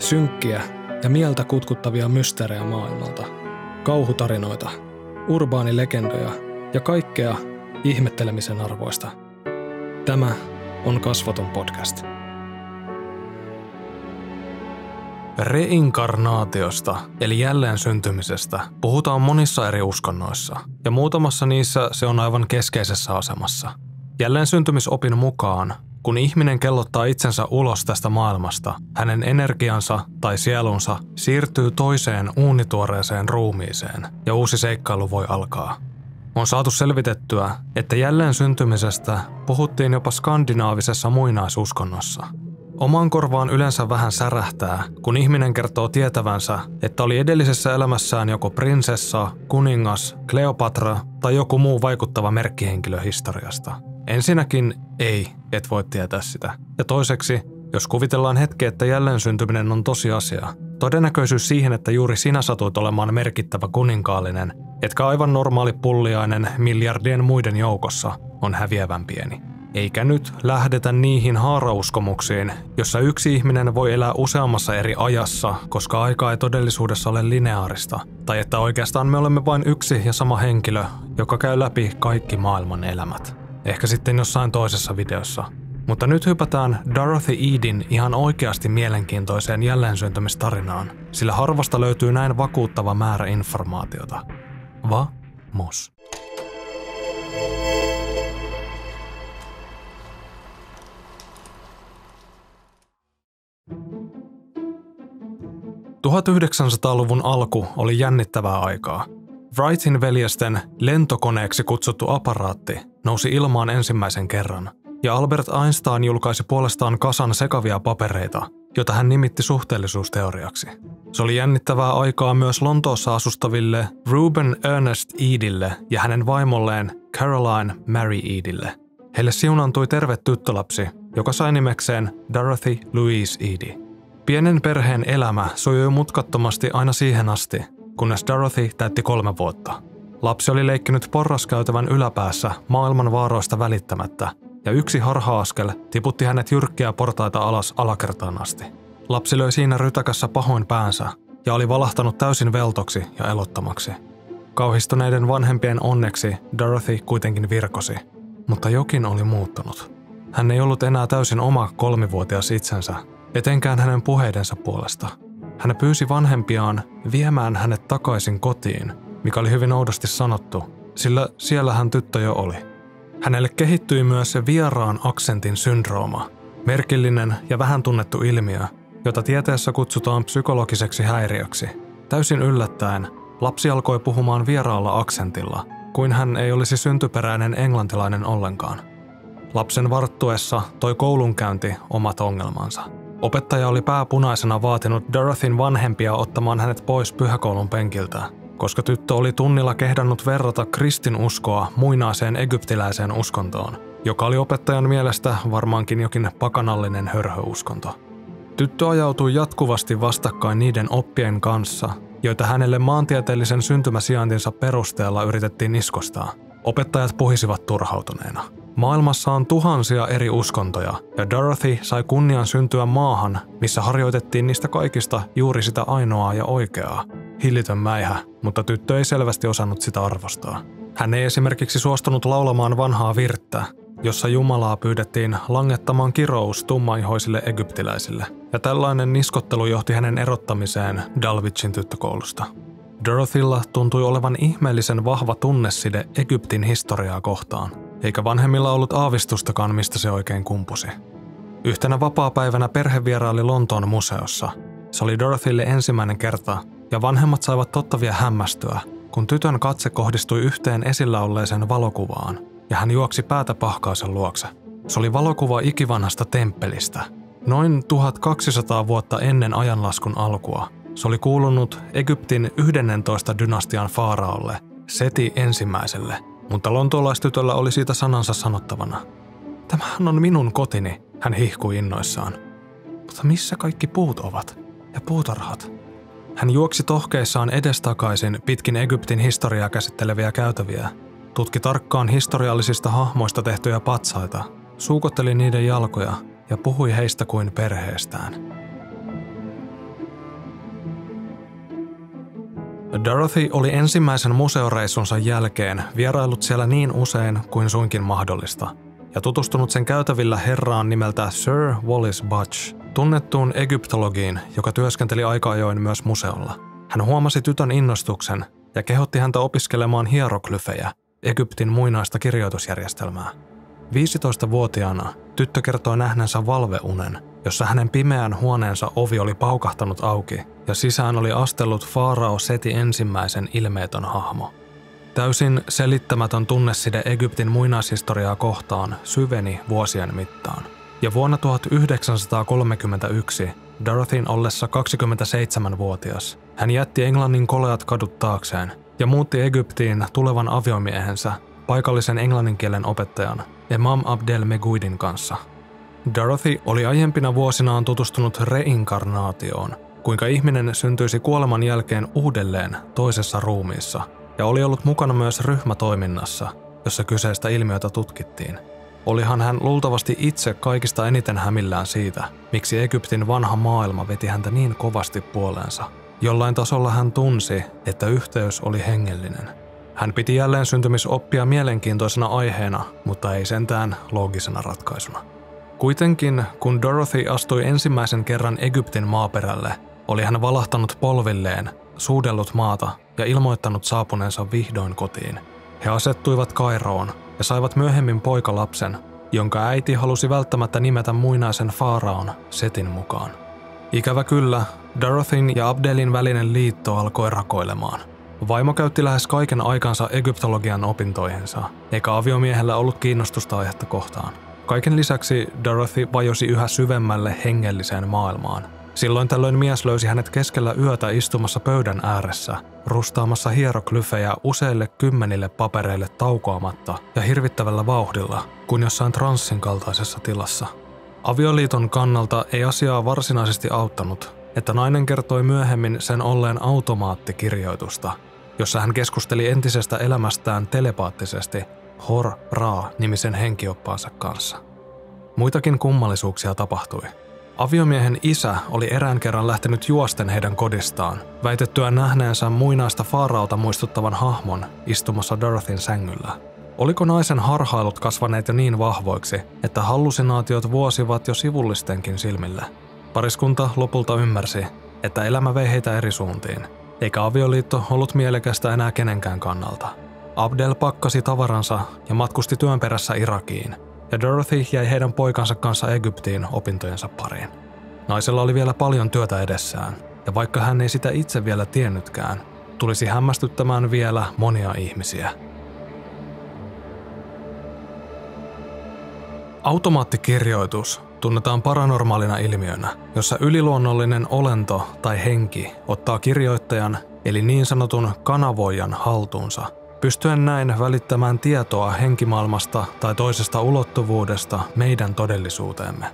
Synkkiä ja mieltä kutkuttavia mysteerejä maailmalta, kauhutarinoita, urbaanilegendoja ja kaikkea ihmettelemisen arvoista. Tämä on Kasvoton podcast. Reinkarnaatiosta, eli jälleen syntymisestä, puhutaan monissa eri uskonnoissa, ja muutamassa niissä se on aivan keskeisessä asemassa. Jälleen syntymisopin mukaan kun ihminen kellottaa itsensä ulos tästä maailmasta, hänen energiansa tai sielunsa siirtyy toiseen uunituoreeseen ruumiiseen ja uusi seikkailu voi alkaa. On saatu selvitettyä, että jälleen syntymisestä puhuttiin jopa skandinaavisessa muinaisuskonnossa. Oman korvaan yleensä vähän särähtää, kun ihminen kertoo tietävänsä, että oli edellisessä elämässään joko prinsessa, kuningas, Kleopatra tai joku muu vaikuttava merkkihenkilö historiasta – Ensinnäkin ei, et voi tietää sitä. Ja toiseksi, jos kuvitellaan hetki, että jälleen syntyminen on tosiasia, todennäköisyys siihen, että juuri sinä satuit olemaan merkittävä kuninkaallinen, etkä aivan normaali pulliainen miljardien muiden joukossa, on häviävän pieni. Eikä nyt lähdetä niihin haarauskomuksiin, jossa yksi ihminen voi elää useammassa eri ajassa, koska aika ei todellisuudessa ole lineaarista, tai että oikeastaan me olemme vain yksi ja sama henkilö, joka käy läpi kaikki maailman elämät. Ehkä sitten jossain toisessa videossa. Mutta nyt hypätään Dorothy Edin ihan oikeasti mielenkiintoiseen jälleensyöntämistarinaan, sillä harvasta löytyy näin vakuuttava määrä informaatiota. Va? Mos. ...1900-luvun alku oli jännittävää aikaa – Wrightin veljesten lentokoneeksi kutsuttu aparaatti nousi ilmaan ensimmäisen kerran, ja Albert Einstein julkaisi puolestaan kasan sekavia papereita, jota hän nimitti suhteellisuusteoriaksi. Se oli jännittävää aikaa myös Lontoossa asustaville Ruben Ernest Edille ja hänen vaimolleen Caroline Mary Edille. Heille siunantui terve tyttölapsi, joka sai nimekseen Dorothy Louise Eady. Pienen perheen elämä sujui mutkattomasti aina siihen asti, kunnes Dorothy täytti kolme vuotta. Lapsi oli leikkinyt porraskäytävän yläpäässä maailman vaaroista välittämättä, ja yksi harhaaskel tiputti hänet jyrkkiä portaita alas alakertaan asti. Lapsi löi siinä rytäkässä pahoin päänsä ja oli valahtanut täysin veltoksi ja elottomaksi. Kauhistuneiden vanhempien onneksi Dorothy kuitenkin virkosi, mutta jokin oli muuttunut. Hän ei ollut enää täysin oma kolmivuotias itsensä, etenkään hänen puheidensa puolesta – hän pyysi vanhempiaan viemään hänet takaisin kotiin, mikä oli hyvin oudosti sanottu, sillä siellä hän tyttö jo oli. Hänelle kehittyi myös se vieraan aksentin syndrooma, merkillinen ja vähän tunnettu ilmiö, jota tieteessä kutsutaan psykologiseksi häiriöksi. Täysin yllättäen lapsi alkoi puhumaan vieraalla aksentilla, kuin hän ei olisi syntyperäinen englantilainen ollenkaan. Lapsen varttuessa toi koulunkäynti omat ongelmansa – Opettaja oli pääpunaisena vaatinut Dorothyn vanhempia ottamaan hänet pois pyhäkoulun penkiltä, koska tyttö oli tunnilla kehdannut verrata kristinuskoa muinaiseen egyptiläiseen uskontoon, joka oli opettajan mielestä varmaankin jokin pakanallinen hörhöuskonto. Tyttö ajautui jatkuvasti vastakkain niiden oppien kanssa, joita hänelle maantieteellisen syntymäsijaintinsa perusteella yritettiin iskostaa. Opettajat puhisivat turhautuneena – Maailmassa on tuhansia eri uskontoja, ja Dorothy sai kunnian syntyä maahan, missä harjoitettiin niistä kaikista juuri sitä ainoaa ja oikeaa. Hillitön mäihä, mutta tyttö ei selvästi osannut sitä arvostaa. Hän ei esimerkiksi suostunut laulamaan vanhaa virttä, jossa Jumalaa pyydettiin langettamaan kirous tummaihoisille egyptiläisille, ja tällainen niskottelu johti hänen erottamiseen Dalvichin tyttökoulusta. Dorothylla tuntui olevan ihmeellisen vahva tunneside Egyptin historiaa kohtaan – eikä vanhemmilla ollut aavistustakaan, mistä se oikein kumpusi. Yhtenä vapaapäivänä perhe vieraili Lontoon museossa. Se oli Dorothylle ensimmäinen kerta, ja vanhemmat saivat tottavia hämmästyä, kun tytön katse kohdistui yhteen esillä olleeseen valokuvaan, ja hän juoksi päätä pahkaisen luokse. Se oli valokuva ikivanhasta temppelistä. Noin 1200 vuotta ennen ajanlaskun alkua. Se oli kuulunut Egyptin 11 dynastian faaraolle, Seti ensimmäiselle – mutta lontoolaistytöllä oli siitä sanansa sanottavana. Tämähän on minun kotini, hän hihkui innoissaan. Mutta missä kaikki puut ovat? Ja puutarhat? Hän juoksi tohkeissaan edestakaisin pitkin Egyptin historiaa käsitteleviä käytäviä, tutki tarkkaan historiallisista hahmoista tehtyjä patsaita, suukotteli niiden jalkoja ja puhui heistä kuin perheestään. Dorothy oli ensimmäisen museoreissunsa jälkeen vierailut siellä niin usein kuin suinkin mahdollista ja tutustunut sen käytävillä herraan nimeltä Sir Wallace Butch, tunnettuun egyptologiin, joka työskenteli aika ajoin myös museolla. Hän huomasi tytön innostuksen ja kehotti häntä opiskelemaan hieroglyfejä, Egyptin muinaista kirjoitusjärjestelmää. 15-vuotiaana tyttö kertoi nähneensä valveunen, jossa hänen pimeän huoneensa ovi oli paukahtanut auki ja sisään oli astellut Faarao Seti ensimmäisen ilmeetön hahmo. Täysin selittämätön tunneside Egyptin muinaishistoriaa kohtaan syveni vuosien mittaan. Ja vuonna 1931 Dorothyn ollessa 27-vuotias hän jätti Englannin koleat kadut taakseen ja muutti Egyptiin tulevan aviomiehensä, paikallisen englanninkielen opettajan Imam Abdel Meguidin kanssa. Dorothy oli aiempina vuosinaan tutustunut reinkarnaatioon, kuinka ihminen syntyisi kuoleman jälkeen uudelleen toisessa ruumiissa, ja oli ollut mukana myös ryhmätoiminnassa, jossa kyseistä ilmiötä tutkittiin. Olihan hän luultavasti itse kaikista eniten hämillään siitä, miksi Egyptin vanha maailma veti häntä niin kovasti puoleensa – Jollain tasolla hän tunsi, että yhteys oli hengellinen. Hän piti jälleen syntymisoppia mielenkiintoisena aiheena, mutta ei sentään loogisena ratkaisuna. Kuitenkin, kun Dorothy astui ensimmäisen kerran Egyptin maaperälle, oli hän valahtanut polvilleen, suudellut maata ja ilmoittanut saapuneensa vihdoin kotiin. He asettuivat Kairoon ja saivat myöhemmin poikalapsen, jonka äiti halusi välttämättä nimetä muinaisen faaraon Setin mukaan. Ikävä kyllä, Dorothyn ja Abdelin välinen liitto alkoi rakoilemaan. Vaimo käytti lähes kaiken aikansa egyptologian opintoihinsa, eikä aviomiehellä ollut kiinnostusta aihetta kohtaan. Kaiken lisäksi Dorothy vajosi yhä syvemmälle hengelliseen maailmaan. Silloin tällöin mies löysi hänet keskellä yötä istumassa pöydän ääressä, rustaamassa hieroglyfejä useille kymmenille papereille taukoamatta ja hirvittävällä vauhdilla, kuin jossain transsin kaltaisessa tilassa. Avioliiton kannalta ei asiaa varsinaisesti auttanut, että nainen kertoi myöhemmin sen olleen automaattikirjoitusta, jossa hän keskusteli entisestä elämästään telepaattisesti Hor Ra-nimisen henkioppaansa kanssa. Muitakin kummallisuuksia tapahtui. Aviomiehen isä oli erään kerran lähtenyt juosten heidän kodistaan, väitettyä nähneensä muinaista faarauta muistuttavan hahmon istumassa Dorothyn sängyllä. Oliko naisen harhailut kasvaneet jo niin vahvoiksi, että hallusinaatiot vuosivat jo sivullistenkin silmille? Pariskunta lopulta ymmärsi, että elämä vei heitä eri suuntiin, eikä avioliitto ollut mielekästä enää kenenkään kannalta. Abdel pakkasi tavaransa ja matkusti työn perässä Irakiin, ja Dorothy jäi heidän poikansa kanssa Egyptiin opintojensa pariin. Naisella oli vielä paljon työtä edessään, ja vaikka hän ei sitä itse vielä tiennytkään, tulisi hämmästyttämään vielä monia ihmisiä. Automaattikirjoitus tunnetaan paranormaalina ilmiönä, jossa yliluonnollinen olento tai henki ottaa kirjoittajan eli niin sanotun kanavoijan haltuunsa, pystyen näin välittämään tietoa henkimaailmasta tai toisesta ulottuvuudesta meidän todellisuuteemme.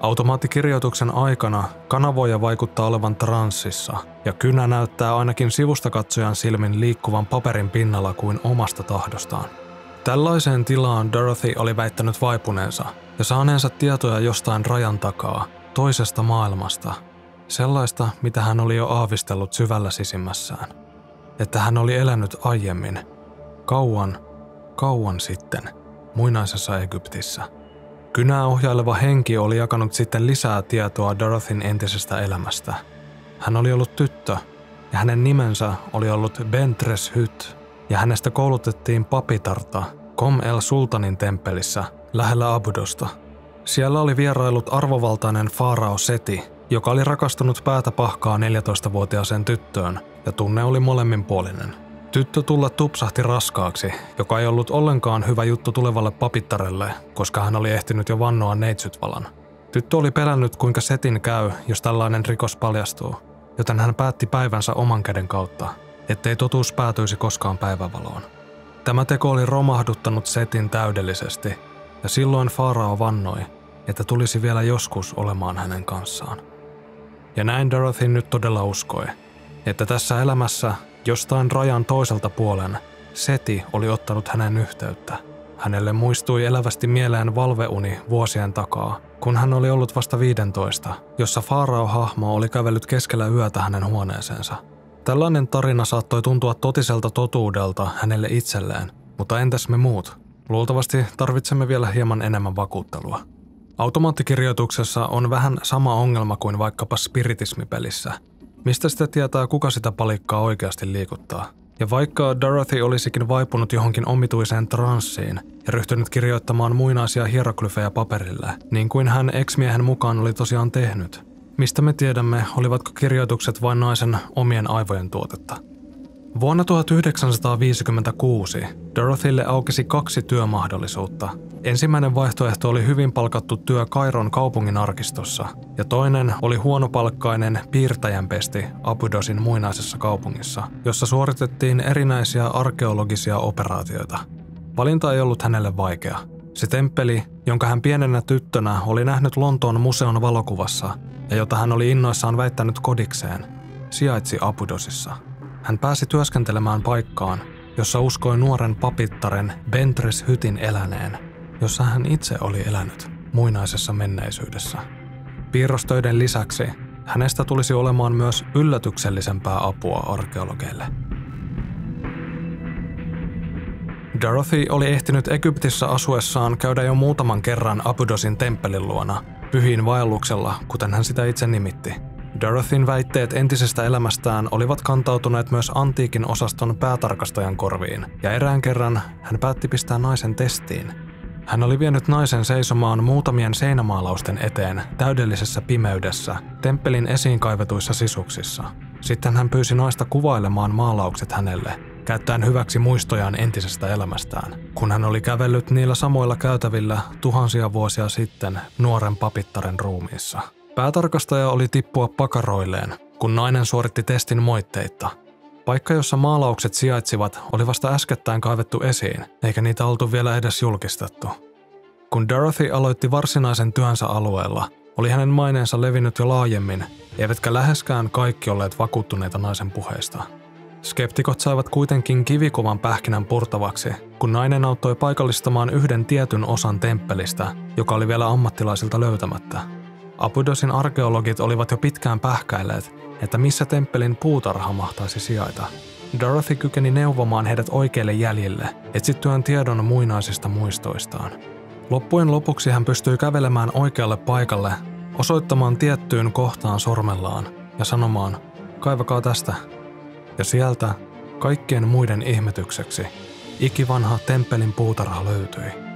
Automaattikirjoituksen aikana kanavoija vaikuttaa olevan transsissa ja kynä näyttää ainakin sivusta katsojan silmin liikkuvan paperin pinnalla kuin omasta tahdostaan. Tällaiseen tilaan Dorothy oli väittänyt vaipuneensa ja saaneensa tietoja jostain rajan takaa, toisesta maailmasta, sellaista, mitä hän oli jo aavistellut syvällä sisimmässään. Että hän oli elänyt aiemmin, kauan, kauan sitten, muinaisessa Egyptissä. Kynää ohjaileva henki oli jakanut sitten lisää tietoa Dorothyn entisestä elämästä. Hän oli ollut tyttö, ja hänen nimensä oli ollut Bentres Hyt, ja hänestä koulutettiin papitarta Kom el Sultanin temppelissä lähellä Abudosta. Siellä oli vierailut arvovaltainen Faarao Seti, joka oli rakastunut päätä pahkaa 14-vuotiaaseen tyttöön, ja tunne oli molemminpuolinen. Tyttö tulla tupsahti raskaaksi, joka ei ollut ollenkaan hyvä juttu tulevalle papittarelle, koska hän oli ehtinyt jo vannoa neitsytvalan. Tyttö oli pelännyt, kuinka Setin käy, jos tällainen rikos paljastuu, joten hän päätti päivänsä oman käden kautta, ettei totuus päätyisi koskaan päivävaloon. Tämä teko oli romahduttanut Setin täydellisesti, ja silloin Farao vannoi, että tulisi vielä joskus olemaan hänen kanssaan. Ja näin Dorothy nyt todella uskoi, että tässä elämässä jostain rajan toiselta puolen Seti oli ottanut hänen yhteyttä. Hänelle muistui elävästi mieleen valveuni vuosien takaa, kun hän oli ollut vasta 15, jossa Farao-hahmo oli kävellyt keskellä yötä hänen huoneeseensa – Tällainen tarina saattoi tuntua totiselta totuudelta hänelle itselleen, mutta entäs me muut? Luultavasti tarvitsemme vielä hieman enemmän vakuuttelua. Automaattikirjoituksessa on vähän sama ongelma kuin vaikkapa spiritismipelissä. Mistä sitä tietää, kuka sitä palikkaa oikeasti liikuttaa? Ja vaikka Dorothy olisikin vaipunut johonkin omituiseen transsiin ja ryhtynyt kirjoittamaan muinaisia hieroglyfejä paperille, niin kuin hän ex-miehen mukaan oli tosiaan tehnyt, mistä me tiedämme, olivatko kirjoitukset vain naisen omien aivojen tuotetta? Vuonna 1956 Dorothylle aukesi kaksi työmahdollisuutta. Ensimmäinen vaihtoehto oli hyvin palkattu työ Kairon kaupungin arkistossa, ja toinen oli huonopalkkainen piirtäjänpesti Abudosin muinaisessa kaupungissa, jossa suoritettiin erinäisiä arkeologisia operaatioita. Valinta ei ollut hänelle vaikea. Se temppeli, jonka hän pienenä tyttönä oli nähnyt Lontoon museon valokuvassa ja jota hän oli innoissaan väittänyt kodikseen, sijaitsi Abudosissa – hän pääsi työskentelemään paikkaan, jossa uskoi nuoren papittaren Bentres Hytin eläneen, jossa hän itse oli elänyt muinaisessa menneisyydessä. Piirrostöiden lisäksi hänestä tulisi olemaan myös yllätyksellisempää apua arkeologeille. Dorothy oli ehtinyt Egyptissä asuessaan käydä jo muutaman kerran Abydosin temppelin luona, pyhiin vaelluksella, kuten hän sitä itse nimitti – Dorothyn väitteet entisestä elämästään olivat kantautuneet myös antiikin osaston päätarkastajan korviin, ja erään kerran hän päätti pistää naisen testiin. Hän oli vienyt naisen seisomaan muutamien seinämaalausten eteen täydellisessä pimeydessä, temppelin esiin kaivetuissa sisuksissa. Sitten hän pyysi naista kuvailemaan maalaukset hänelle, käyttäen hyväksi muistojaan entisestä elämästään, kun hän oli kävellyt niillä samoilla käytävillä tuhansia vuosia sitten nuoren papittaren ruumiissa. Päätarkastaja oli tippua pakaroilleen, kun nainen suoritti testin moitteitta. Paikka, jossa maalaukset sijaitsivat, oli vasta äskettäin kaivettu esiin, eikä niitä oltu vielä edes julkistettu. Kun Dorothy aloitti varsinaisen työnsä alueella, oli hänen maineensa levinnyt jo laajemmin, eivätkä läheskään kaikki olleet vakuuttuneita naisen puheista. Skeptikot saivat kuitenkin kivikuvan pähkinän purtavaksi, kun nainen auttoi paikallistamaan yhden tietyn osan temppelistä, joka oli vielä ammattilaisilta löytämättä – Apudosin arkeologit olivat jo pitkään pähkäilleet, että missä temppelin puutarha mahtaisi sijaita. Dorothy kykeni neuvomaan heidät oikeille jäljille, etsittyään tiedon muinaisista muistoistaan. Loppujen lopuksi hän pystyi kävelemään oikealle paikalle, osoittamaan tiettyyn kohtaan sormellaan ja sanomaan, kaivakaa tästä. Ja sieltä, kaikkien muiden ihmetykseksi, ikivanha temppelin puutarha löytyi.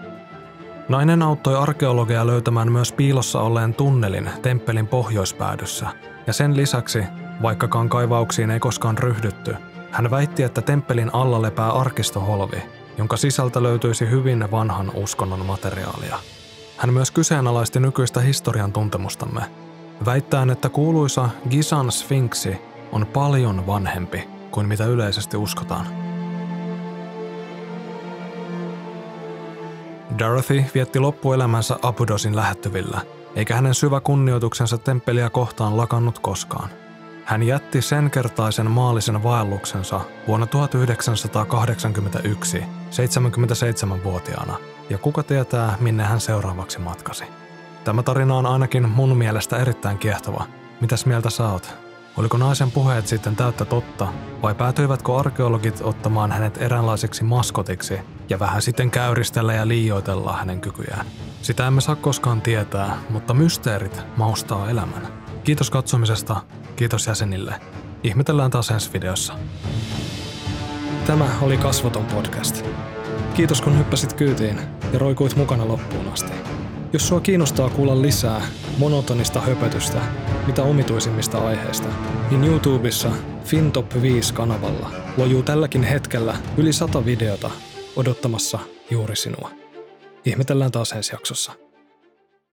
Nainen auttoi arkeologia löytämään myös piilossa olleen tunnelin temppelin pohjoispäädyssä, ja sen lisäksi, vaikkakaan kaivauksiin ei koskaan ryhdytty, hän väitti, että temppelin alla lepää arkistoholvi, jonka sisältä löytyisi hyvin vanhan uskonnon materiaalia. Hän myös kyseenalaisti nykyistä historian tuntemustamme, väittäen, että kuuluisa Gisan Sphinxi on paljon vanhempi kuin mitä yleisesti uskotaan. Dorothy vietti loppuelämänsä Abudosin lähettyvillä, eikä hänen syvä kunnioituksensa temppeliä kohtaan lakannut koskaan. Hän jätti sen kertaisen maallisen vaelluksensa vuonna 1981 77-vuotiaana, ja kuka tietää, minne hän seuraavaksi matkasi. Tämä tarina on ainakin mun mielestä erittäin kiehtova. Mitäs mieltä sä oot? Oliko naisen puheet sitten täyttä totta, vai päätyivätkö arkeologit ottamaan hänet eräänlaiseksi maskotiksi ja vähän sitten käyristellä ja liioitella hänen kykyjään? Sitä emme saa koskaan tietää, mutta mysteerit maustaa elämän. Kiitos katsomisesta, kiitos jäsenille. Ihmetellään taas ensi videossa. Tämä oli Kasvoton podcast. Kiitos kun hyppäsit kyytiin ja roikuit mukana loppuun asti. Jos sua kiinnostaa kuulla lisää monotonista höpötystä, mitä omituisimmista aiheista, niin YouTubessa FinTop 5-kanavalla lojuu tälläkin hetkellä yli sata videota odottamassa juuri sinua. Ihmetellään taas ensi jaksossa.